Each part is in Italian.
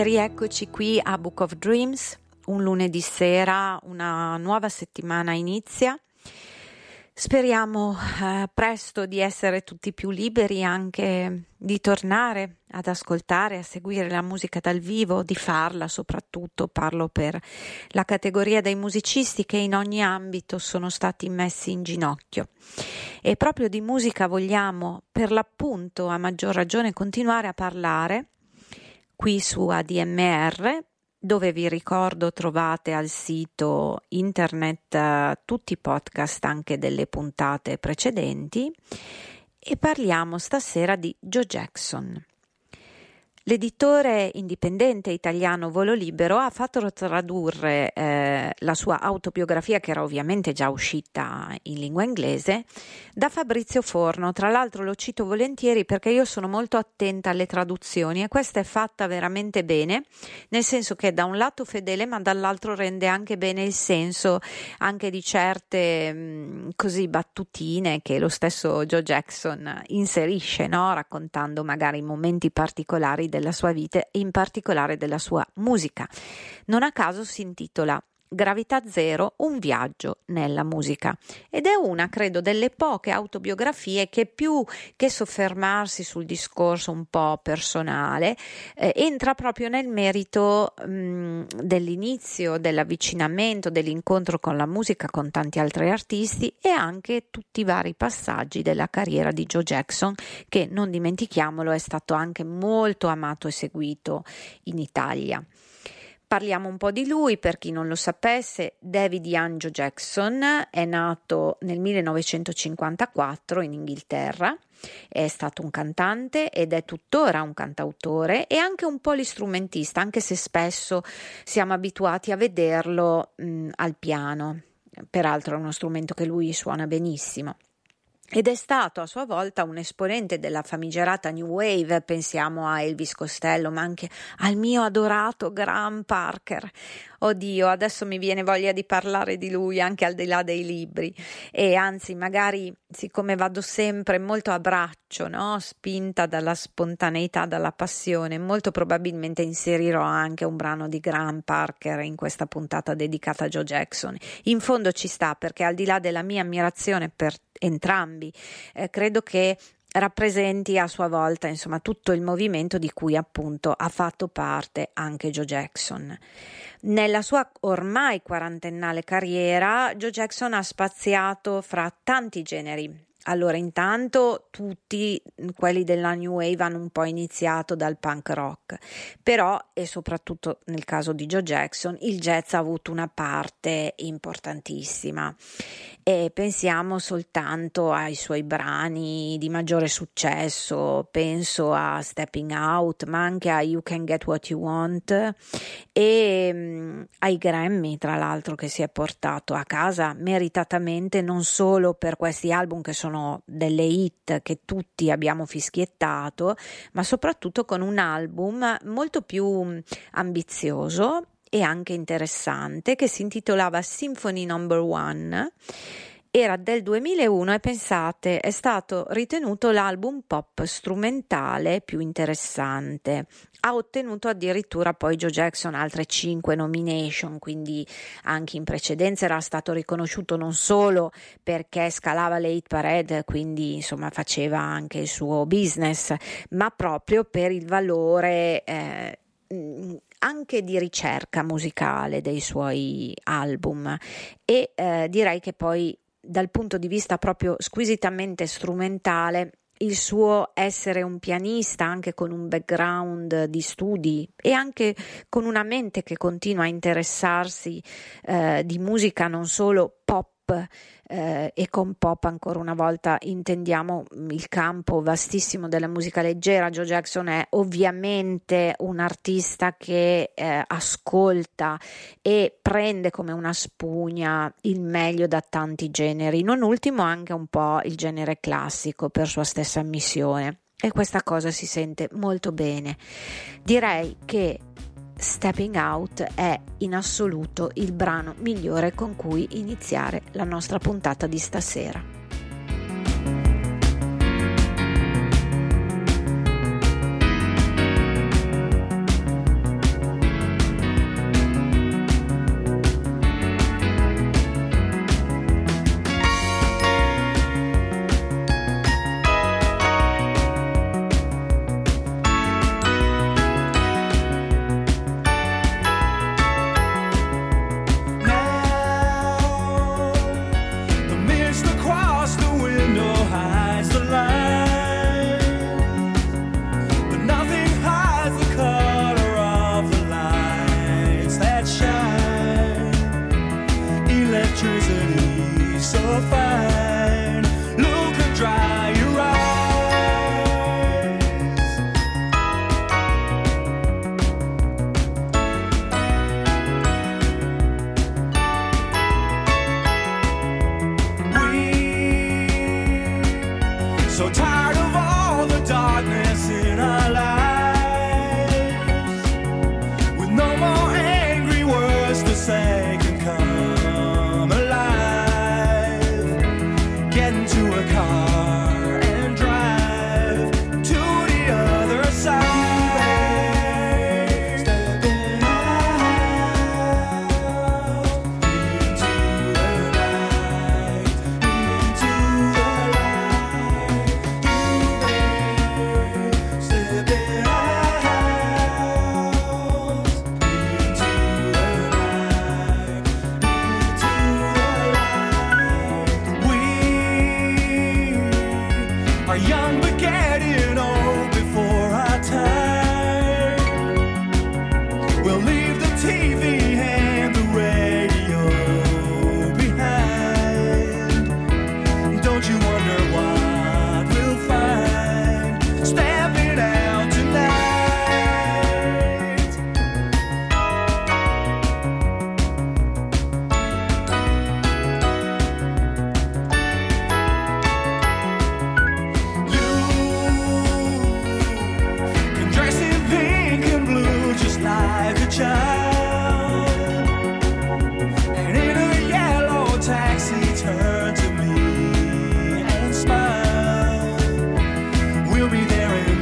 E rieccoci qui a Book of Dreams, un lunedì sera, una nuova settimana inizia. Speriamo eh, presto di essere tutti più liberi anche di tornare ad ascoltare, a seguire la musica dal vivo, di farla soprattutto, parlo per la categoria dei musicisti che in ogni ambito sono stati messi in ginocchio. E proprio di musica vogliamo per l'appunto a maggior ragione continuare a parlare qui su ADMR dove vi ricordo trovate al sito internet uh, tutti i podcast anche delle puntate precedenti e parliamo stasera di Joe Jackson. L'editore indipendente italiano Volo Libero ha fatto tradurre eh, la sua autobiografia, che era ovviamente già uscita in lingua inglese, da Fabrizio Forno. Tra l'altro lo cito volentieri perché io sono molto attenta alle traduzioni e questa è fatta veramente bene, nel senso che da un lato fedele ma dall'altro rende anche bene il senso anche di certe mh, così battutine che lo stesso Joe Jackson inserisce, no? raccontando magari momenti particolari della sua vita e in particolare della sua musica. Non a caso si intitola Gravità Zero, un viaggio nella musica. Ed è una, credo, delle poche autobiografie che più che soffermarsi sul discorso un po' personale, eh, entra proprio nel merito mh, mm, dell'inizio, dell'avvicinamento, dell'incontro con la musica con tanti altri artisti e anche tutti i vari passaggi della carriera di Joe Jackson, che non dimentichiamolo è stato anche molto amato e seguito in Italia. Parliamo un po' di lui, per chi non lo sapesse, David Angio Jackson è nato nel 1954 in Inghilterra, è stato un cantante ed è tuttora un cantautore e anche un polistrumentista, anche se spesso siamo abituati a vederlo mh, al piano. Peraltro è uno strumento che lui suona benissimo ed è stato a sua volta un esponente della famigerata New Wave, pensiamo a Elvis Costello, ma anche al mio adorato Graham Parker. Oddio, adesso mi viene voglia di parlare di lui anche al di là dei libri e anzi, magari siccome vado sempre molto a braccio, no? spinta dalla spontaneità, dalla passione, molto probabilmente inserirò anche un brano di Graham Parker in questa puntata dedicata a Joe Jackson. In fondo ci sta perché al di là della mia ammirazione per entrambi, eh, credo che rappresenti a sua volta insomma tutto il movimento di cui appunto ha fatto parte anche Joe Jackson. Nella sua ormai quarantennale carriera Joe Jackson ha spaziato fra tanti generi allora, intanto tutti quelli della New Wave hanno un po' iniziato dal punk rock, però, e soprattutto nel caso di Joe Jackson, il jazz ha avuto una parte importantissima. E pensiamo soltanto ai suoi brani di maggiore successo, penso a Stepping Out, ma anche a You Can Get What You Want e um, ai Grammy, tra l'altro, che si è portato a casa meritatamente non solo per questi album che sono sono delle hit che tutti abbiamo fischiettato, ma soprattutto con un album molto più mm, ambizioso e anche interessante che si intitolava Symphony Number One era del 2001 e pensate è stato ritenuto l'album pop strumentale più interessante. Ha ottenuto addirittura poi Joe Jackson altre 5 nomination, quindi anche in precedenza era stato riconosciuto non solo perché scalava le hit parade, quindi insomma faceva anche il suo business, ma proprio per il valore eh, anche di ricerca musicale dei suoi album e eh, direi che poi dal punto di vista proprio squisitamente strumentale il suo essere un pianista anche con un background di studi e anche con una mente che continua a interessarsi eh, di musica non solo pop eh, e con pop ancora una volta intendiamo il campo vastissimo della musica leggera. Joe Jackson è ovviamente un artista che eh, ascolta e prende come una spugna il meglio da tanti generi, non ultimo anche un po' il genere classico per sua stessa missione. E questa cosa si sente molto bene. Direi che Stepping Out è in assoluto il brano migliore con cui iniziare la nostra puntata di stasera.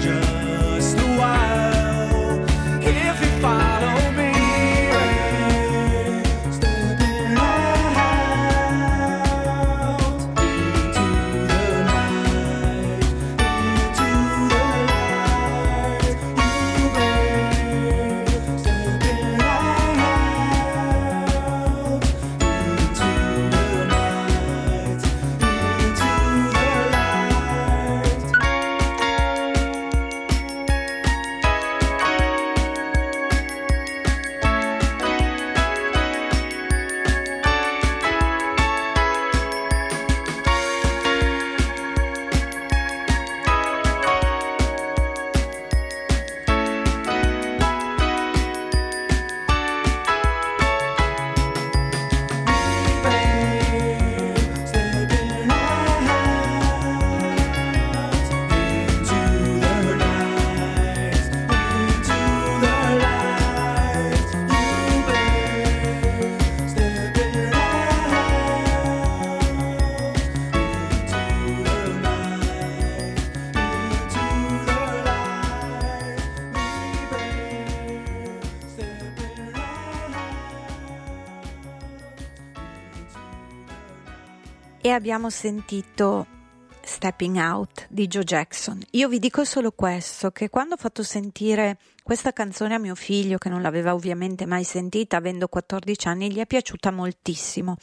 just e abbiamo sentito Stepping Out di Joe Jackson. Io vi dico solo questo, che quando ho fatto sentire questa canzone a mio figlio, che non l'aveva ovviamente mai sentita, avendo 14 anni, gli è piaciuta moltissimo.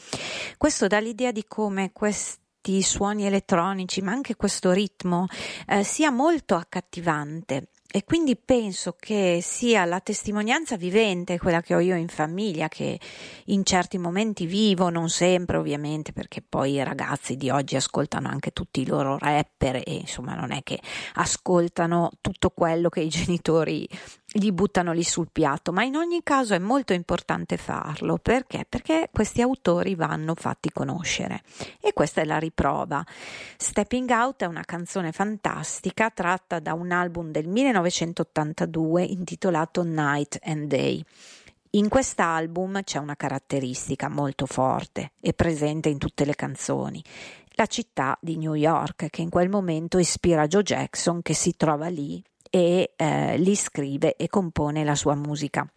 Questo dà l'idea di come questi suoni elettronici, ma anche questo ritmo, eh, sia molto accattivante e quindi penso che sia la testimonianza vivente, quella che ho io in famiglia, che in certi momenti vivo, non sempre ovviamente, perché poi i ragazzi di oggi ascoltano anche tutti i loro rapper e insomma non è che ascoltano tutto quello che i genitori gli buttano lì sul piatto, ma in ogni caso è molto importante farlo perché? Perché questi autori vanno fatti conoscere e questa è la riprova. Stepping Out è una canzone fantastica tratta da un album del 1982 intitolato Night and Day. In quest'album c'è una caratteristica molto forte e presente in tutte le canzoni, la città di New York che in quel momento ispira Joe Jackson che si trova lì e eh, lì scrive e compone la sua musica.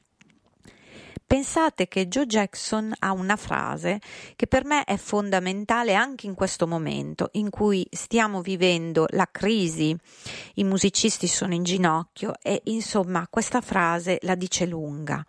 Pensate che Joe Jackson ha una frase che per me è fondamentale anche in questo momento in cui stiamo vivendo la crisi, i musicisti sono in ginocchio e insomma questa frase la dice lunga.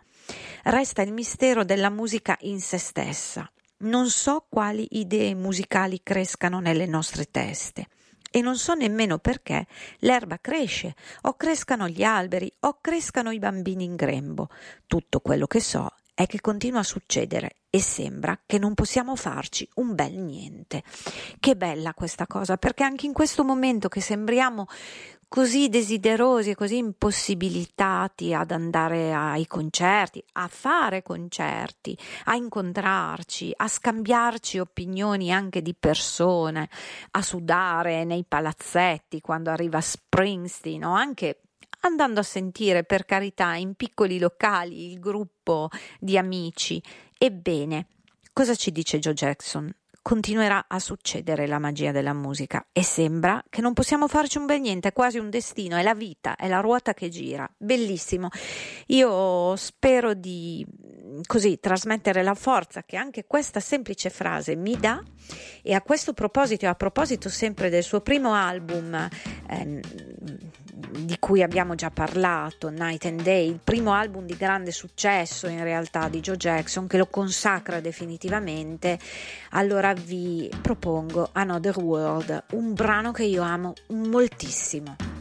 Resta il mistero della musica in se stessa. Non so quali idee musicali crescano nelle nostre teste e non so nemmeno perché l'erba cresce, o crescano gli alberi, o crescano i bambini in grembo. Tutto quello che so è che continua a succedere e sembra che non possiamo farci un bel niente. Che bella questa cosa, perché anche in questo momento che sembriamo così desiderosi e così impossibilitati ad andare ai concerti, a fare concerti, a incontrarci, a scambiarci opinioni anche di persone, a sudare nei palazzetti quando arriva Springsteen o anche andando a sentire per carità in piccoli locali il gruppo di amici. Ebbene, cosa ci dice Joe Jackson? Continuerà a succedere la magia della musica e sembra che non possiamo farci un bel niente, è quasi un destino, è la vita, è la ruota che gira. Bellissimo. Io spero di così trasmettere la forza che anche questa semplice frase mi dà e a questo proposito, a proposito sempre del suo primo album eh, di cui abbiamo già parlato, Night and Day, il primo album di grande successo in realtà di Joe Jackson che lo consacra definitivamente, allora vi propongo Another World, un brano che io amo moltissimo.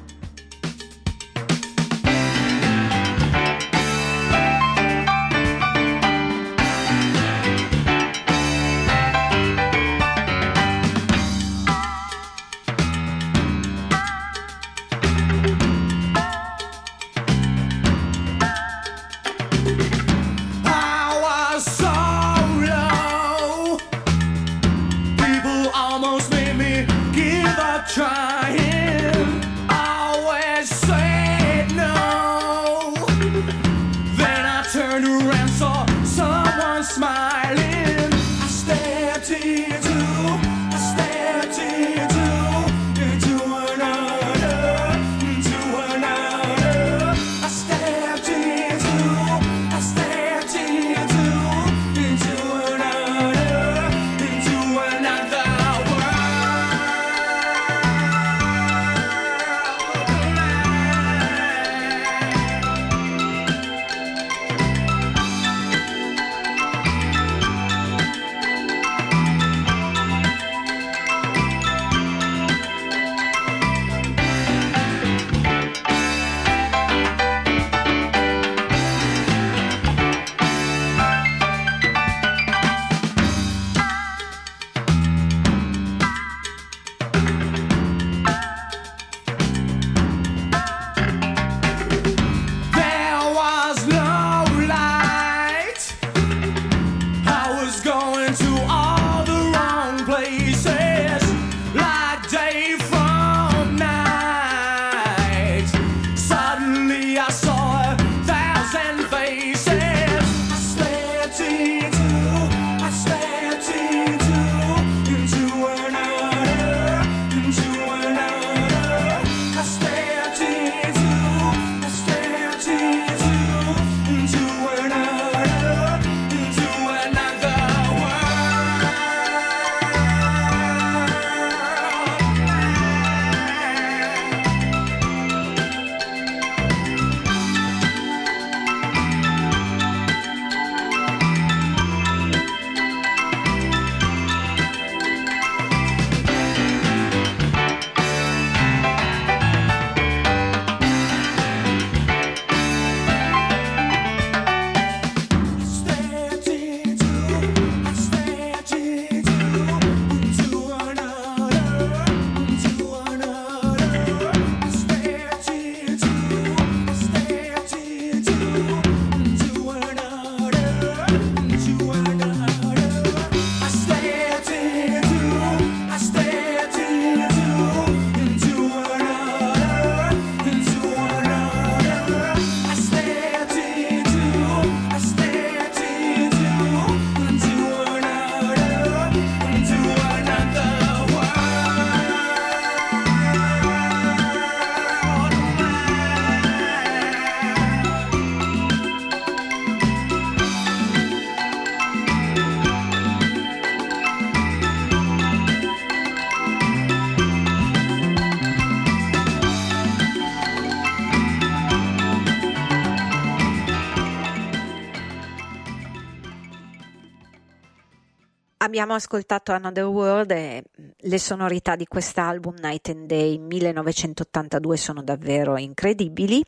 Abbiamo ascoltato Another World e le sonorità di quest'album Night and Day 1982 sono davvero incredibili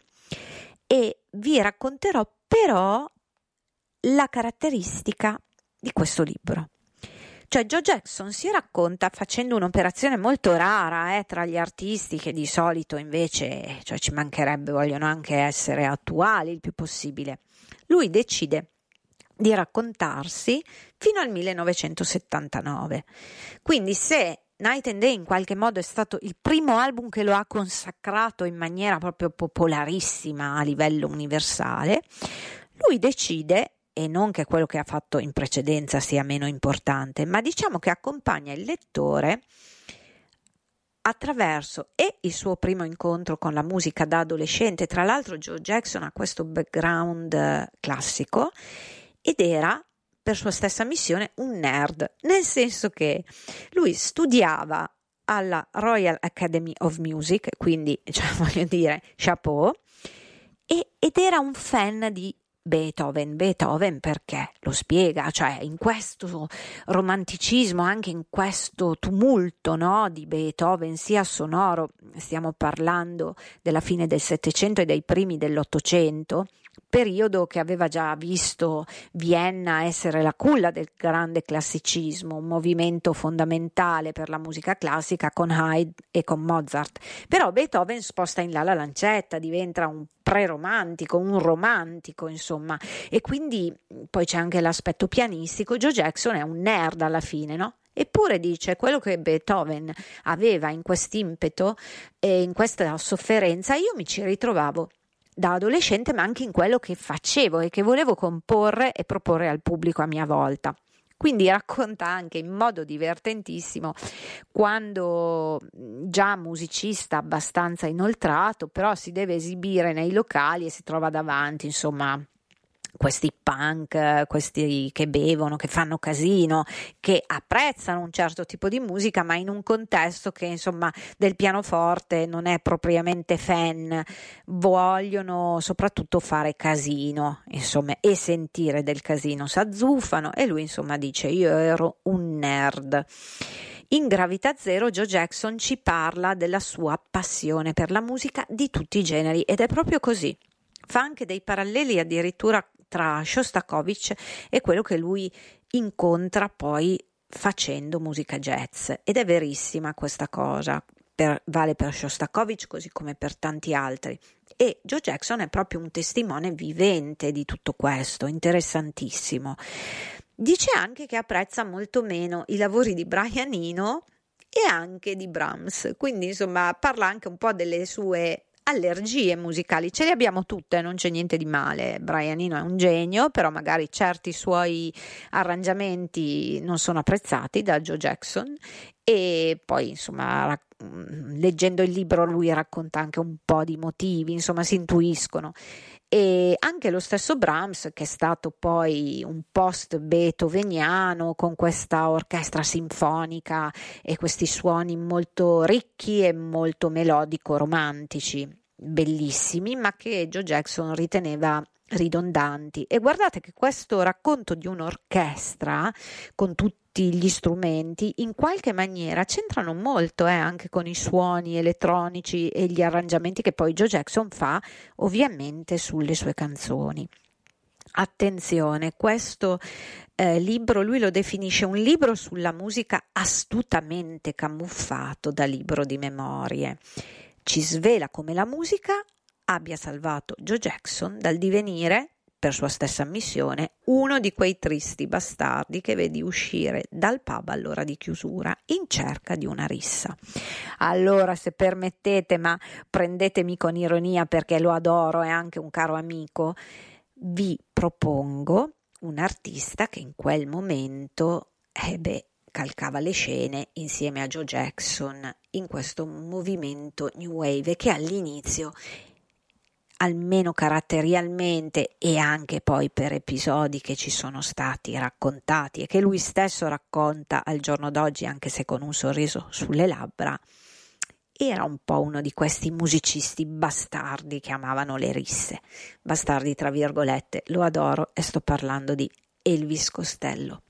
e vi racconterò però la caratteristica di questo libro. Cioè Joe Jackson si racconta facendo un'operazione molto rara eh, tra gli artisti che di solito invece cioè, ci mancherebbe, vogliono anche essere attuali il più possibile. Lui decide di raccontarsi fino al 1979. Quindi se Night and Day in qualche modo è stato il primo album che lo ha consacrato in maniera proprio popolarissima a livello universale, lui decide e non che quello che ha fatto in precedenza sia meno importante, ma diciamo che accompagna il lettore attraverso e il suo primo incontro con la musica da adolescente, tra l'altro Joe Jackson ha questo background eh, classico ed era per sua stessa missione un nerd, nel senso che lui studiava alla Royal Academy of Music, quindi cioè, voglio dire chapeau, e, ed era un fan di Beethoven. Beethoven perché lo spiega, cioè in questo romanticismo, anche in questo tumulto no, di Beethoven, sia sonoro, stiamo parlando della fine del Settecento e dei primi dell'Ottocento, periodo che aveva già visto Vienna essere la culla del grande classicismo, un movimento fondamentale per la musica classica con Haydn e con Mozart. Però Beethoven sposta in là la lancetta, diventa un pre-romantico, un romantico, insomma, e quindi poi c'è anche l'aspetto pianistico. Joe Jackson è un nerd alla fine, no? Eppure dice quello che Beethoven aveva in quest'impeto e in questa sofferenza, io mi ci ritrovavo da adolescente, ma anche in quello che facevo e che volevo comporre e proporre al pubblico a mia volta. Quindi racconta anche in modo divertentissimo quando già musicista abbastanza inoltrato, però si deve esibire nei locali e si trova davanti, insomma, questi punk, questi che bevono, che fanno casino, che apprezzano un certo tipo di musica, ma in un contesto che insomma del pianoforte non è propriamente fan, vogliono soprattutto fare casino, insomma, e sentire del casino, s'azzuffano e lui insomma dice io ero un nerd. In Gravità Zero Joe Jackson ci parla della sua passione per la musica di tutti i generi ed è proprio così. Fa anche dei paralleli addirittura tra Shostakovich e quello che lui incontra poi facendo musica jazz. Ed è verissima questa cosa per, vale per Shostakovich così come per tanti altri. E Joe Jackson è proprio un testimone vivente di tutto questo interessantissimo. Dice anche che apprezza molto meno i lavori di Brian Eno e anche di Brahms. Quindi insomma parla anche un po' delle sue allergie musicali, ce le abbiamo tutte, non c'è niente di male. Brian Eno è un genio, però magari certi suoi arrangiamenti non sono apprezzati da Joe Jackson e poi insomma leggendo il libro lui racconta anche un po' di motivi, insomma si intuiscono. E anche lo stesso Brahms, che è stato poi un post beethoveniano con questa orchestra sinfonica e questi suoni molto ricchi e molto melodico-romantici, bellissimi, ma che Joe Jackson riteneva ridondanti. E guardate che questo racconto di un'orchestra con tutti gli strumenti in qualche maniera c'entrano molto eh, anche con i suoni elettronici e gli arrangiamenti che poi Joe Jackson fa ovviamente sulle sue canzoni. Attenzione, questo eh, libro lui lo definisce un libro sulla musica astutamente camuffato da libro di memorie. Ci svela come la musica abbia salvato Joe Jackson dal divenire, per sua stessa ammissione, uno di quei tristi bastardi che vedi uscire dal pub all'ora di chiusura in cerca di una rissa. Allora, se permettete, ma prendetemi con ironia perché lo adoro, è anche un caro amico, vi propongo un artista che in quel momento, eh calcava le scene insieme a Joe Jackson in questo movimento New Wave che all'inizio almeno caratterialmente e anche poi per episodi che ci sono stati raccontati e che lui stesso racconta al giorno d'oggi anche se con un sorriso sulle labbra, era un po' uno di questi musicisti bastardi che amavano le risse. Bastardi tra virgolette, lo adoro e sto parlando di Elvis Costello.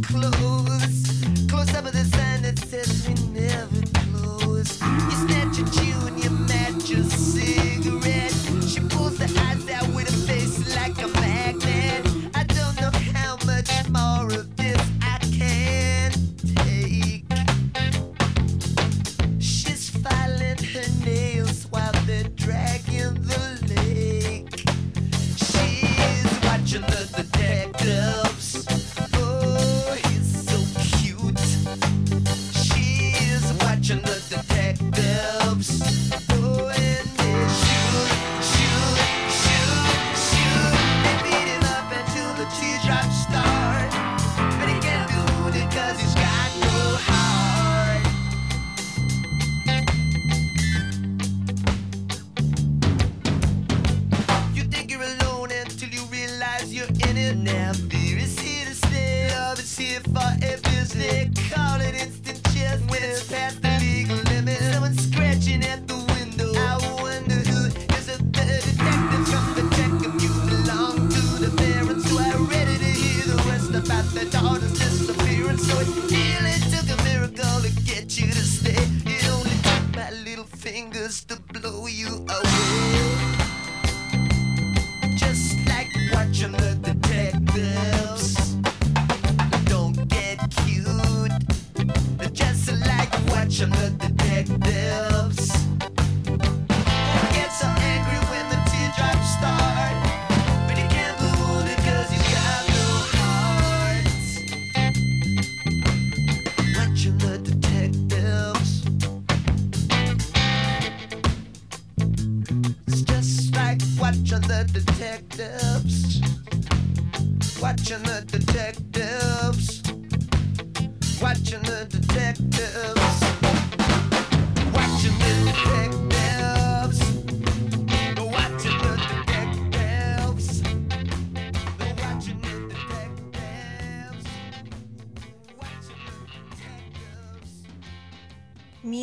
close, close up at the sign that says we never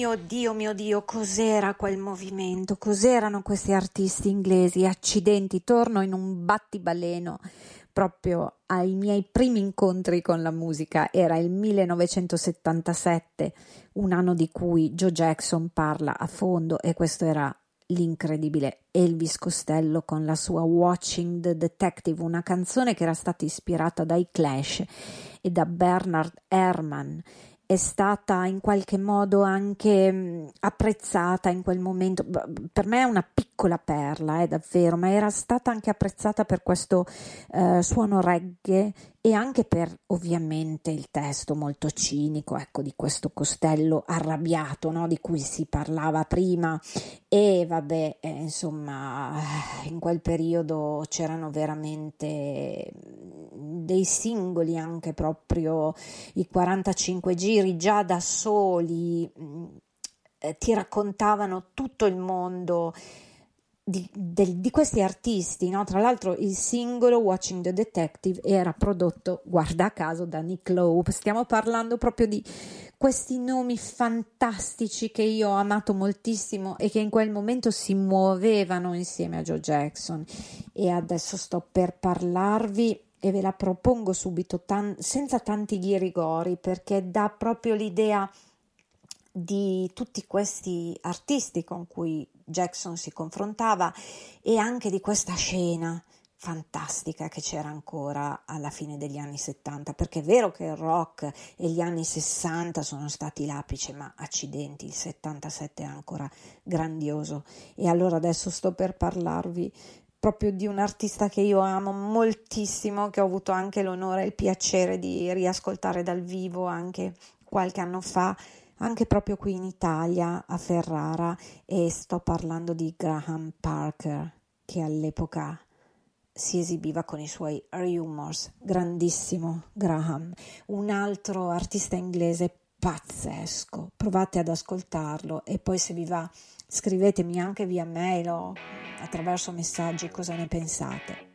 Mio Dio, mio Dio, cos'era quel movimento? Cos'erano questi artisti inglesi? Accidenti, torno in un battibaleno proprio ai miei primi incontri con la musica. Era il 1977, un anno di cui Joe Jackson parla a fondo e questo era l'incredibile Elvis Costello con la sua Watching the Detective, una canzone che era stata ispirata dai Clash e da Bernard Herrmann è stata in qualche modo anche apprezzata in quel momento. Per me è una piccola perla, è davvero, ma era stata anche apprezzata per questo eh, suono reggae e anche per ovviamente il testo molto cinico, ecco, di questo costello arrabbiato, no? di cui si parlava prima. E vabbè, eh, insomma, in quel periodo c'erano veramente dei singoli anche proprio i 45 giri già da soli mh, eh, ti raccontavano tutto il mondo di, del- di questi artisti, no? Tra l'altro il singolo Watching the Detective era prodotto, guarda caso, da Nick Lowe. Stiamo parlando proprio di questi nomi fantastici che io ho amato moltissimo e che in quel momento si muovevano insieme a Joe Jackson. E adesso sto per parlarvi e ve la propongo subito tan- senza tanti ghirigori perché dà proprio l'idea di tutti questi artisti con cui Jackson si confrontava e anche di questa scena fantastica che c'era ancora alla fine degli anni 70, perché è vero che il rock e gli anni 60 sono stati l'apice, ma accidenti, il 77 è ancora grandioso. E allora adesso sto per parlarvi proprio di un artista che io amo moltissimo, che ho avuto anche l'onore e il piacere di riascoltare dal vivo anche qualche anno fa, anche proprio qui in Italia, a Ferrara, e sto parlando di Graham Parker, che all'epoca si esibiva con i suoi Rumors, grandissimo Graham, un altro artista inglese pazzesco. Provate ad ascoltarlo e poi se vi va scrivetemi anche via mail o attraverso messaggi cosa ne pensate.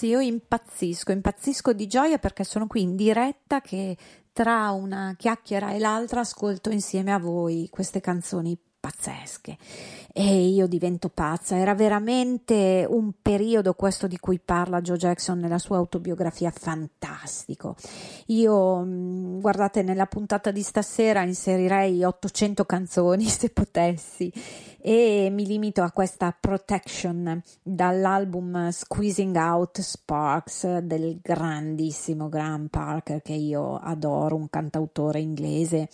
Ragazzi, io impazzisco, impazzisco di gioia perché sono qui in diretta che tra una chiacchiera e l'altra ascolto insieme a voi queste canzoni pazzesche e io divento pazza. Era veramente un periodo questo di cui parla Joe Jackson nella sua autobiografia fantastico. Io mm, guardate nella puntata di stasera inserirei 800 canzoni se potessi e mi limito a questa Protection dall'album Squeezing Out Sparks del grandissimo Graham Parker che io adoro, un cantautore inglese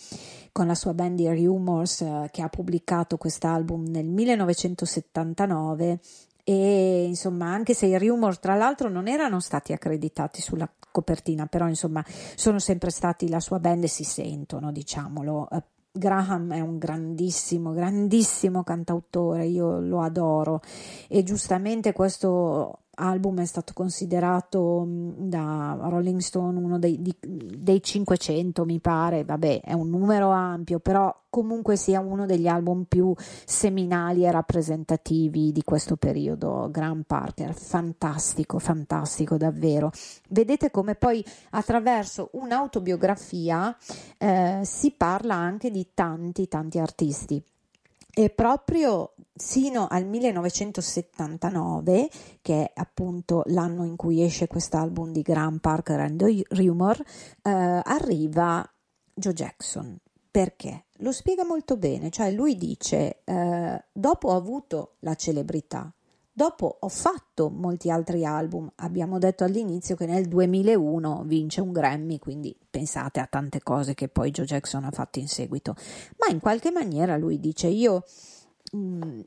con la sua band The Rumors eh, che ha pubblicato quest'album nel 1979 e insomma anche se i rumor tra l'altro non erano stati accreditati sulla copertina però insomma sono sempre stati la sua band e si sentono diciamolo. Eh, Graham è un grandissimo, grandissimo cantautore, io lo adoro. E giustamente questo album è stato considerato da Rolling Stone uno dei, di, dei 500 mi pare, vabbè è un numero ampio però comunque sia uno degli album più seminali e rappresentativi di questo periodo. Graham Parker, fantastico, fantastico davvero. Vedete come poi attraverso un'autobiografia eh, si parla anche di tanti tanti artisti. E proprio sino al 1979, che è appunto l'anno in cui esce quest'album di Graham Parker and Rumor, eh, arriva Joe Jackson. Perché? Lo spiega molto bene, cioè lui dice, eh, dopo ho avuto la celebrità, Dopo ho fatto molti altri album, abbiamo detto all'inizio che nel 2001 vince un Grammy, quindi pensate a tante cose che poi Joe Jackson ha fatto in seguito, ma in qualche maniera lui dice io mm,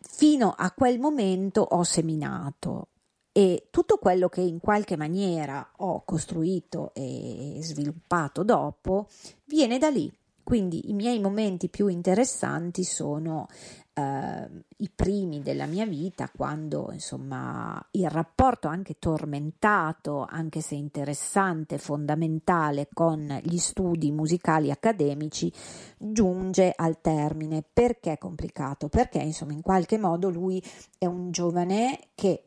fino a quel momento ho seminato e tutto quello che in qualche maniera ho costruito e sviluppato dopo viene da lì. Quindi i miei momenti più interessanti sono eh, i primi della mia vita, quando insomma il rapporto anche tormentato, anche se interessante, fondamentale con gli studi musicali accademici, giunge al termine. Perché è complicato? Perché insomma in qualche modo lui è un giovane che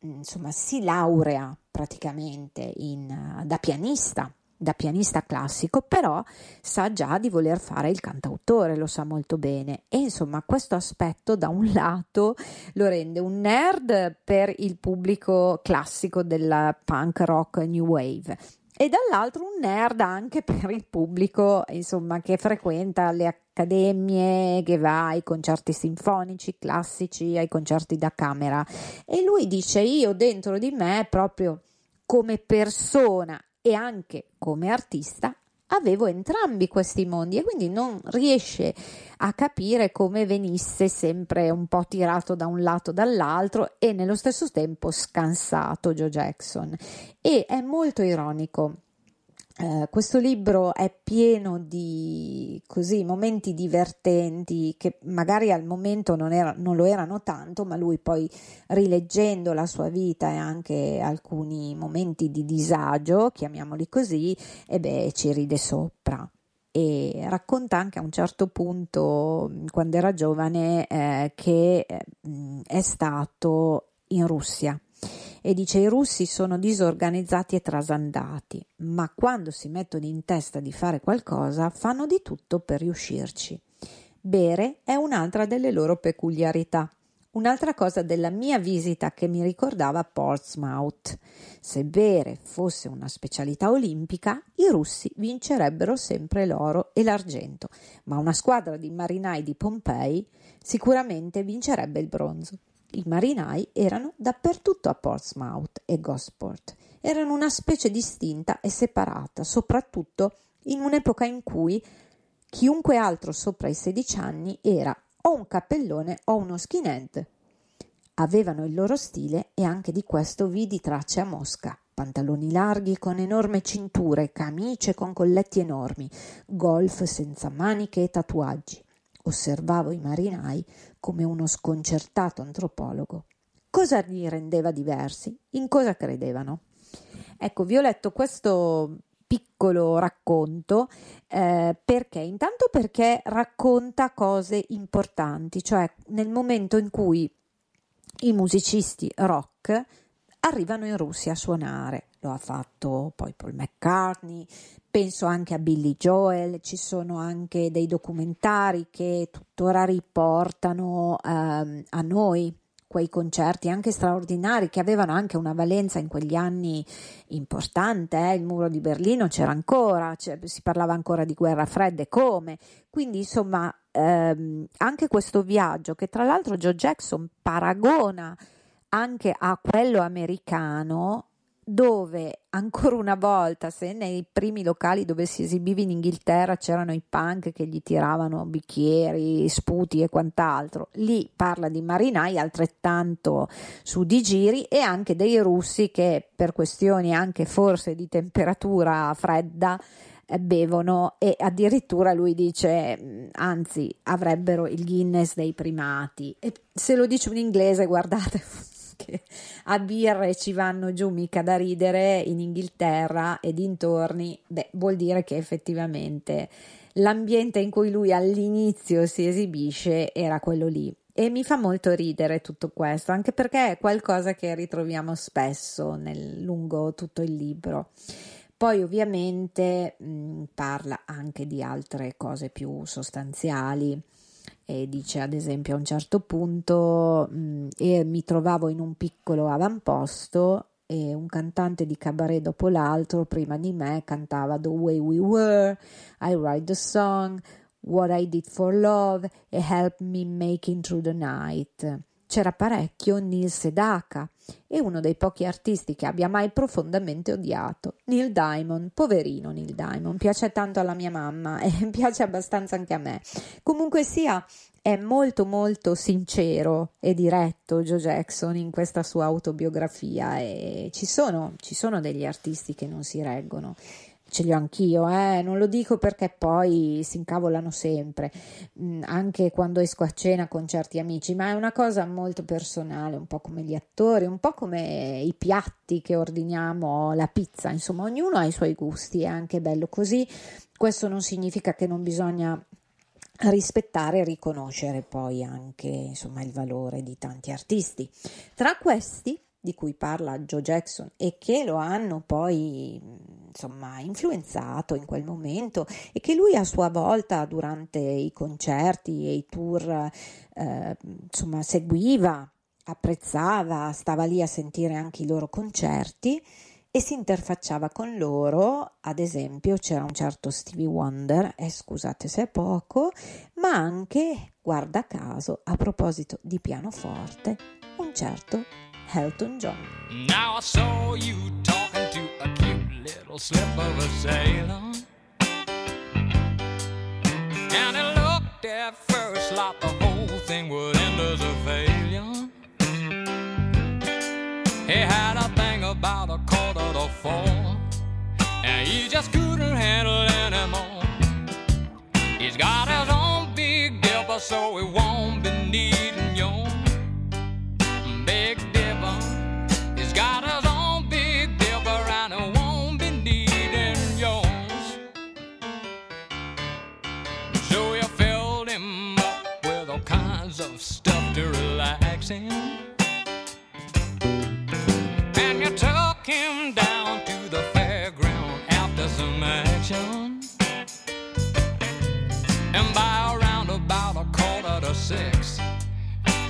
insomma si laurea praticamente in, da pianista da pianista classico, però sa già di voler fare il cantautore, lo sa molto bene. E insomma questo aspetto da un lato lo rende un nerd per il pubblico classico del punk rock new wave e dall'altro un nerd anche per il pubblico insomma che frequenta le accademie, che va ai concerti sinfonici classici, ai concerti da camera. E lui dice io dentro di me proprio come persona e anche come artista avevo entrambi questi mondi e quindi non riesce a capire come venisse sempre un po' tirato da un lato o dall'altro e nello stesso tempo scansato Joe Jackson. E è molto ironico Uh, questo libro è pieno di così, momenti divertenti che magari al momento non, era, non, lo erano tanto, ma lui poi rileggendo la sua vita e anche alcuni momenti di disagio, chiamiamoli così, e beh, ci ride sopra. e racconta anche a un certo punto, quando era giovane, eh, che eh, è stato in Russia e dice i russi sono disorganizzati e trasandati, ma quando si mettono in testa di fare qualcosa fanno di tutto per riuscirci. Bere è un'altra delle loro peculiarità. Un'altra cosa della mia visita che mi ricordava Portsmouth. Se bere fosse una specialità olimpica, i russi vincerebbero sempre l'oro e l'argento, ma una squadra di marinai di Pompei sicuramente vincerebbe il bronzo. I marinai erano dappertutto a Portsmouth e Gosport. Erano una specie distinta e separata, soprattutto in un'epoca in cui chiunque altro sopra i 16 anni era o un cappellone o uno skinhead. Avevano il loro stile e anche di questo vidi tracce a Mosca. Pantaloni larghi con enorme cinture, camicie con colletti enormi, golf senza maniche e tatuaggi. Osservavo i marinai come uno sconcertato antropologo. Cosa li rendeva diversi? In cosa credevano? Ecco, vi ho letto questo piccolo racconto eh, perché intanto perché racconta cose importanti, cioè nel momento in cui i musicisti rock arrivano in Russia a suonare. Lo ha fatto poi Paul McCartney, penso anche a Billy Joel, ci sono anche dei documentari che tuttora riportano ehm, a noi quei concerti anche straordinari che avevano anche una valenza in quegli anni importante, eh? il muro di Berlino c'era ancora, si parlava ancora di guerra fredda e come, quindi insomma ehm, anche questo viaggio che tra l'altro Joe Jackson paragona anche a quello americano dove ancora una volta, se nei primi locali dove si esibiva in Inghilterra c'erano i punk che gli tiravano bicchieri, sputi e quant'altro, lì parla di marinai altrettanto su di giri e anche dei russi che per questioni anche forse di temperatura fredda eh, bevono e addirittura lui dice mm, anzi avrebbero il Guinness dei primati. E se lo dice un inglese guardate che a birre ci vanno giù mica da ridere in Inghilterra e dintorni, beh, vuol dire che effettivamente l'ambiente in cui lui all'inizio si esibisce era quello lì. E mi fa molto ridere tutto questo, anche perché è qualcosa che ritroviamo spesso nel, lungo tutto il libro. Poi ovviamente mh, parla anche di altre cose più sostanziali e dice ad esempio a un certo punto mh, e mi trovavo in un piccolo avamposto e un cantante di cabaret dopo l'altro prima di me cantava The Way We Were, I Write the Song, What I Did for Love e Help Me Making Through the Night c'era parecchio Neil Sedaka e uno dei pochi artisti che abbia mai profondamente odiato, Neil Diamond, poverino Neil Diamond, piace tanto alla mia mamma e piace abbastanza anche a me. Comunque sia, è molto molto sincero e diretto Joe Jackson in questa sua autobiografia e ci sono, ci sono degli artisti che non si reggono ce li ho anch'io, eh? non lo dico perché poi si incavolano sempre, mm, anche quando esco a cena con certi amici, ma è una cosa molto personale, un po' come gli attori, un po' come i piatti che ordiniamo, la pizza, insomma, ognuno ha i suoi gusti, è anche bello così. Questo non significa che non bisogna rispettare e riconoscere poi anche insomma il valore di tanti artisti. Tra questi di cui parla Joe Jackson e che lo hanno poi insomma influenzato in quel momento e che lui a sua volta durante i concerti e i tour eh, insomma seguiva, apprezzava, stava lì a sentire anche i loro concerti e si interfacciava con loro, ad esempio c'era un certo Stevie Wonder, e eh, scusate se è poco, ma anche, guarda caso, a proposito di pianoforte, un certo Elton John. Now I saw you talking to a cute little slip of a sailor. And it looked at first like the whole thing would end as a failure. He had a thing about a quarter to four. And he just couldn't handle anymore. He's got his own big dipper, so he won't be needing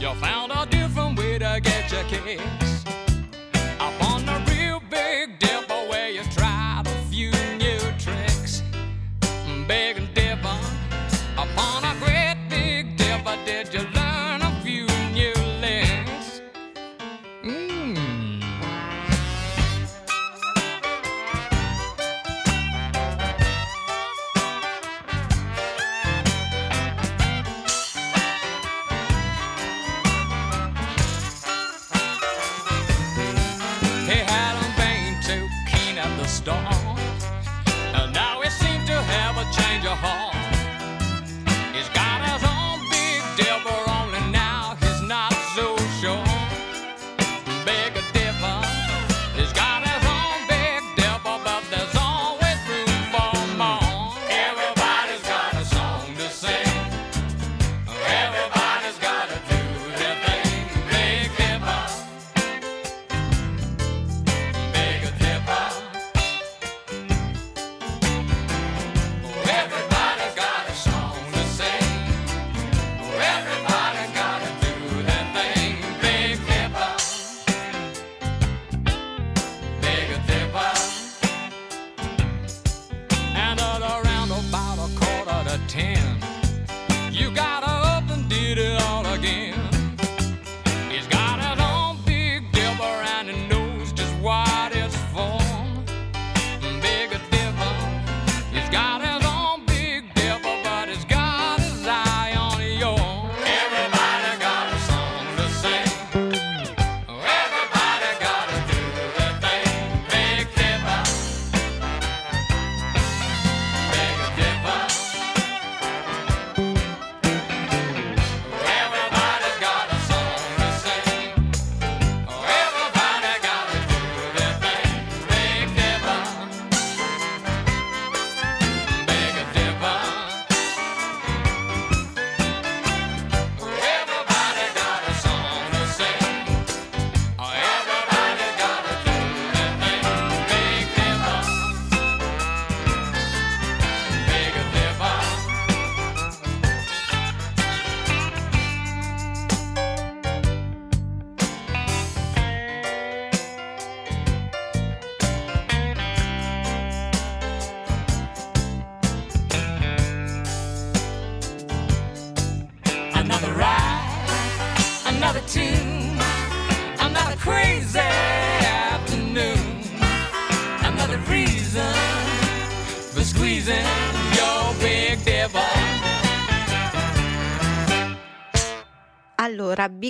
you found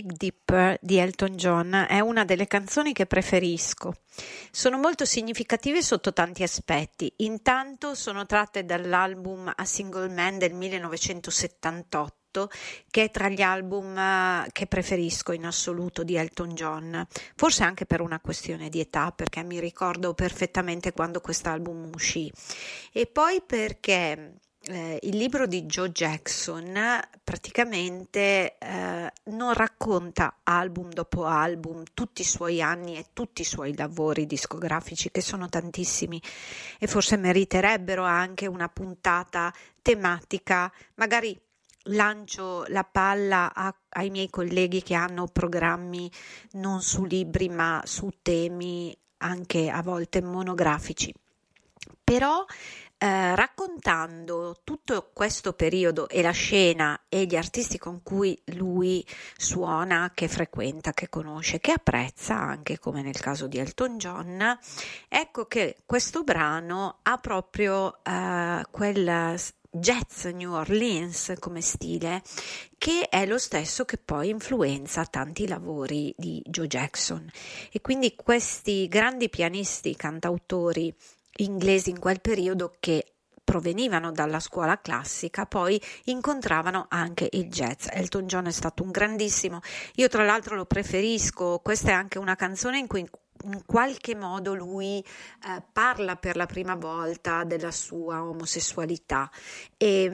Big Dipper di Elton John è una delle canzoni che preferisco. Sono molto significative sotto tanti aspetti. Intanto sono tratte dall'album A Single Man del 1978, che è tra gli album eh, che preferisco in assoluto di Elton John. Forse anche per una questione di età, perché mi ricordo perfettamente quando quest'album uscì. E poi perché eh, il libro di Joe Jackson praticamente eh, non racconta album dopo album tutti i suoi anni e tutti i suoi lavori discografici, che sono tantissimi e forse meriterebbero anche una puntata tematica, magari lancio la palla a- ai miei colleghi che hanno programmi non su libri ma su temi anche a volte monografici. Però eh, raccontando tutto questo periodo e la scena e gli artisti con cui lui suona, che frequenta, che conosce, che apprezza, anche come nel caso di Elton John, ecco che questo brano ha proprio eh, quel jazz New Orleans come stile che è lo stesso che poi influenza tanti lavori di Joe Jackson. E quindi questi grandi pianisti cantautori inglesi in quel periodo che provenivano dalla scuola classica, poi incontravano anche il jazz. Elton John è stato un grandissimo, io tra l'altro lo preferisco, questa è anche una canzone in cui in qualche modo lui eh, parla per la prima volta della sua omosessualità. E,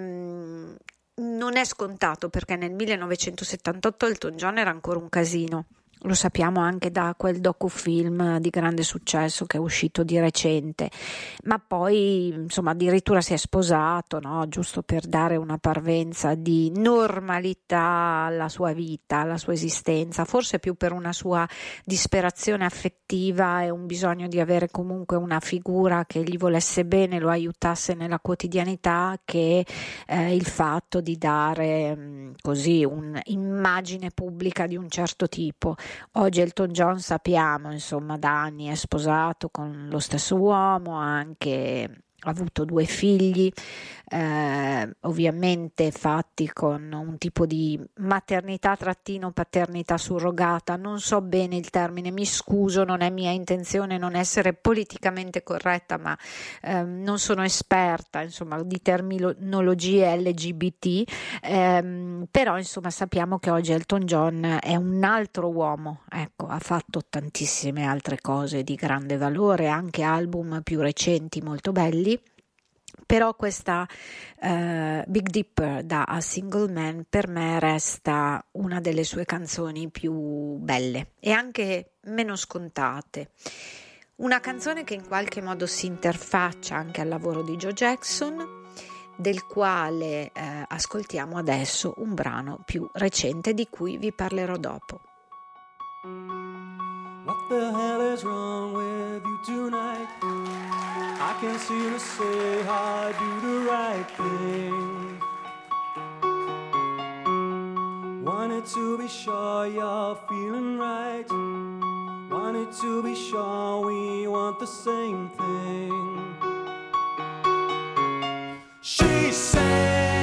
non è scontato perché nel 1978 Elton John era ancora un casino lo sappiamo anche da quel docufilm di grande successo che è uscito di recente, ma poi insomma addirittura si è sposato, no? giusto per dare una parvenza di normalità alla sua vita, alla sua esistenza, forse più per una sua disperazione affettiva e un bisogno di avere comunque una figura che gli volesse bene, lo aiutasse nella quotidianità, che eh, il fatto di dare mh, mm, così un'immagine pubblica di un certo tipo. Oggi Elton John sappiamo, insomma, da anni è sposato con lo stesso uomo, anche ha avuto due figli, eh, ovviamente fatti con un tipo di maternità trattino paternità surrogata, non so bene il termine, mi scuso, non è mia intenzione non essere politicamente corretta, ma eh, non sono esperta insomma di terminologie LGBT, eh, però insomma sappiamo che oggi Elton John è un altro uomo, ecco, ha fatto tantissime altre cose di grande valore, anche album più recenti molto belli però questa uh, Big Dipper da A Single Man per me resta una delle sue canzoni più belle e anche meno scontate. Una canzone che in qualche modo si interfaccia anche al lavoro di Joe Jackson, del quale eh, ascoltiamo adesso un brano più recente di cui vi parlerò dopo. What the hell is wrong with you tonight? I can't seem to say I do the right thing. Wanted to be sure you're feeling right. Wanted to be sure we want the same thing. She said.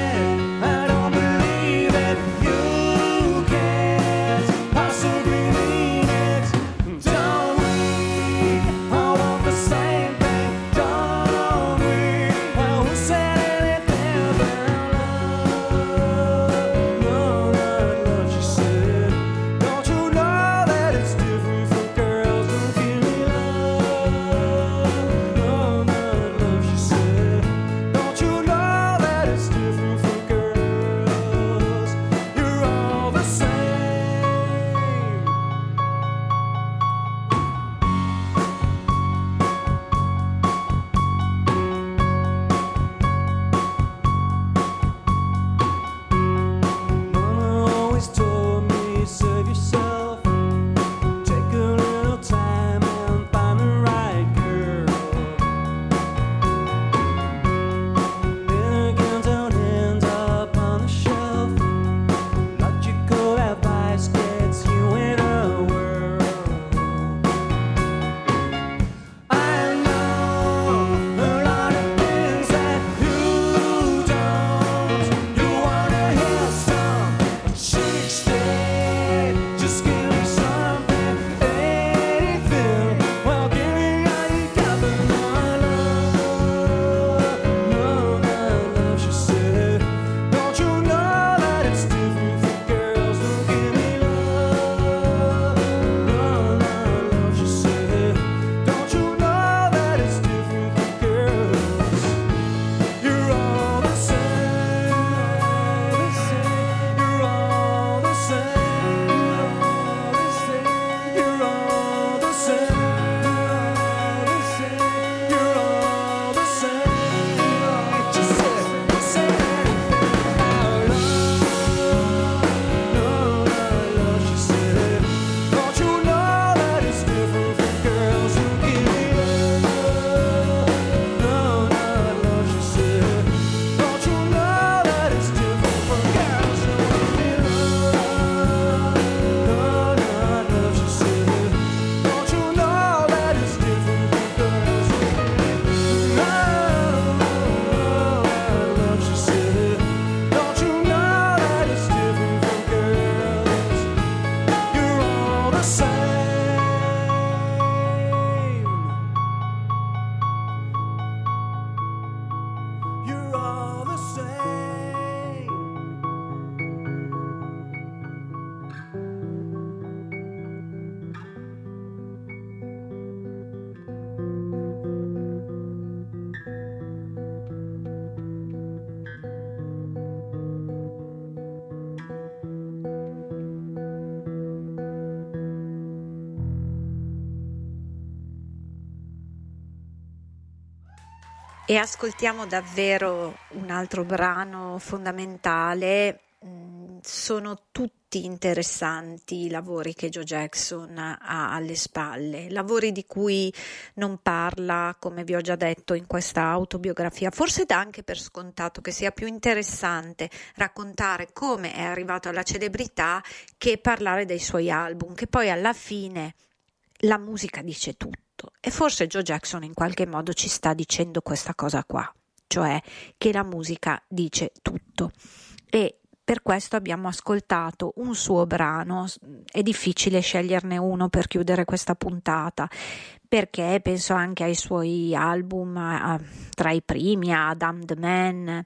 E ascoltiamo davvero un altro brano fondamentale. Mm, sono tutti interessanti i lavori che Joe Jackson ha alle spalle, lavori di cui non parla, come vi ho già detto in questa autobiografia. Forse dà anche per scontato che sia più interessante raccontare come è arrivato alla celebrità che parlare dei suoi album, che poi alla fine la musica dice tutto tutto. E forse Joe Jackson in qualche modo ci sta dicendo questa cosa qua, cioè che la musica dice tutto. E per questo abbiamo ascoltato un suo brano, è difficile sceglierne uno per chiudere questa puntata, perché penso anche ai suoi album a, tra i primi, a the Man,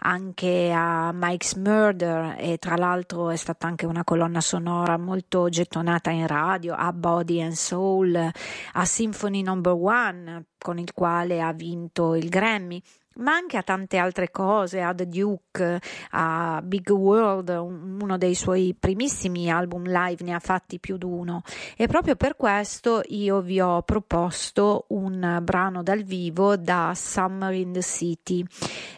anche a Mike's Murder e tra l'altro è stata anche una colonna sonora molto gettonata in radio, a Body and Soul, a Symphony No. 1 con il quale ha vinto il Grammy ma anche a tante altre cose, a The Duke, a Big World, uno dei suoi primissimi album live, ne ha fatti più di uno. E proprio per questo io vi ho proposto un brano dal vivo da Summer in the City.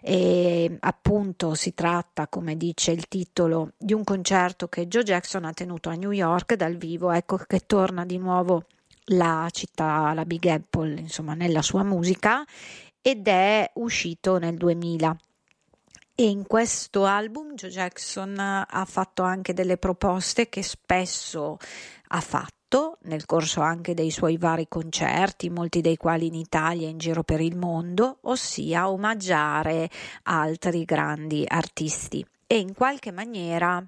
E appunto si tratta, come dice il titolo, di un concerto che Joe Jackson ha tenuto a New York dal vivo, ecco che torna di nuovo la città, la Big Apple, insomma, nella sua musica ed è uscito nel 2000. E in questo album Joe Jackson ha fatto anche delle proposte che spesso ha fatto nel corso anche dei suoi vari concerti, molti dei quali in Italia e in giro per il mondo, ossia omaggiare altri grandi artisti. E in qualche maniera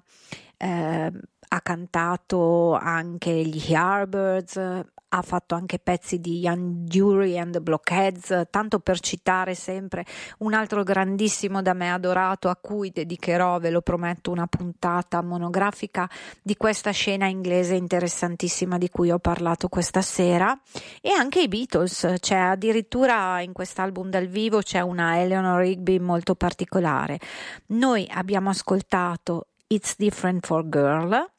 eh, ha cantato anche gli Yardbirds, ha fatto anche pezzi di Young Dury and the Blockheads, tanto per citare sempre un altro grandissimo da me adorato a cui dedicherò, ve lo prometto, una puntata monografica di questa scena inglese interessantissima di cui ho parlato questa sera e anche i Beatles, c'è addirittura in quest'album dal vivo c'è una Eleanor Rigby molto particolare. Noi abbiamo ascoltato It's Different for Girl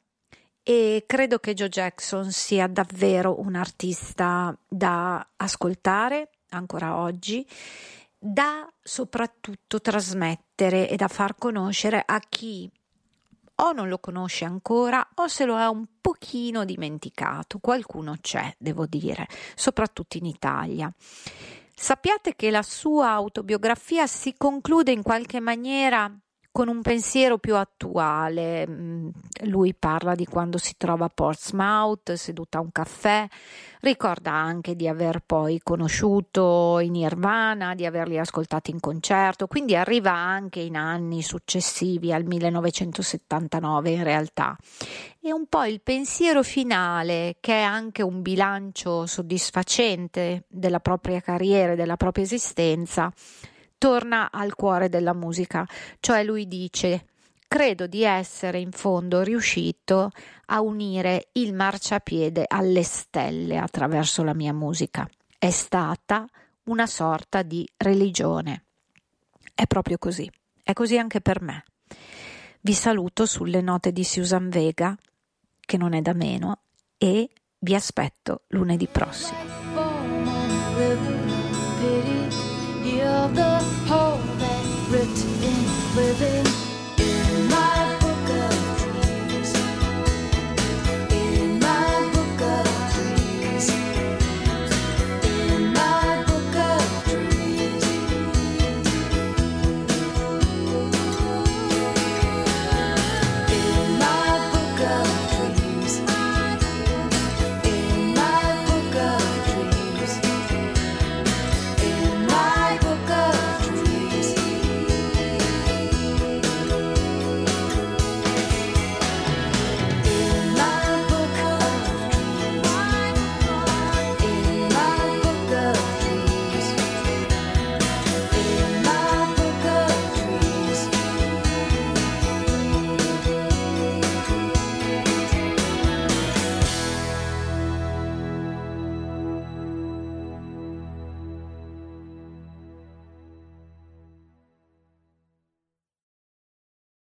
e credo che Joe Jackson sia davvero un artista da ascoltare ancora oggi, da soprattutto trasmettere e da far conoscere a chi o non lo conosce ancora o se lo è un pochino dimenticato. Qualcuno c'è, devo dire, soprattutto in Italia. Sappiate che la sua autobiografia si conclude in qualche maniera con un pensiero più attuale. Mm, lui parla di quando si trova a Portsmouth seduta a un caffè, ricorda anche di aver poi conosciuto i Nirvana, di averli ascoltati in concerto, quindi arriva anche in anni successivi al 1979 in realtà. E un po' il pensiero finale, che è anche un bilancio soddisfacente della propria carriera e della propria esistenza, torna al cuore della musica, cioè lui dice credo di essere in fondo riuscito a unire il marciapiede alle stelle attraverso la mia musica. È stata una sorta di religione. È proprio così. È così anche per me. Vi saluto sulle note di Susan Vega, che non è da meno, e vi aspetto lunedì prossimo. the whole that ripped in living.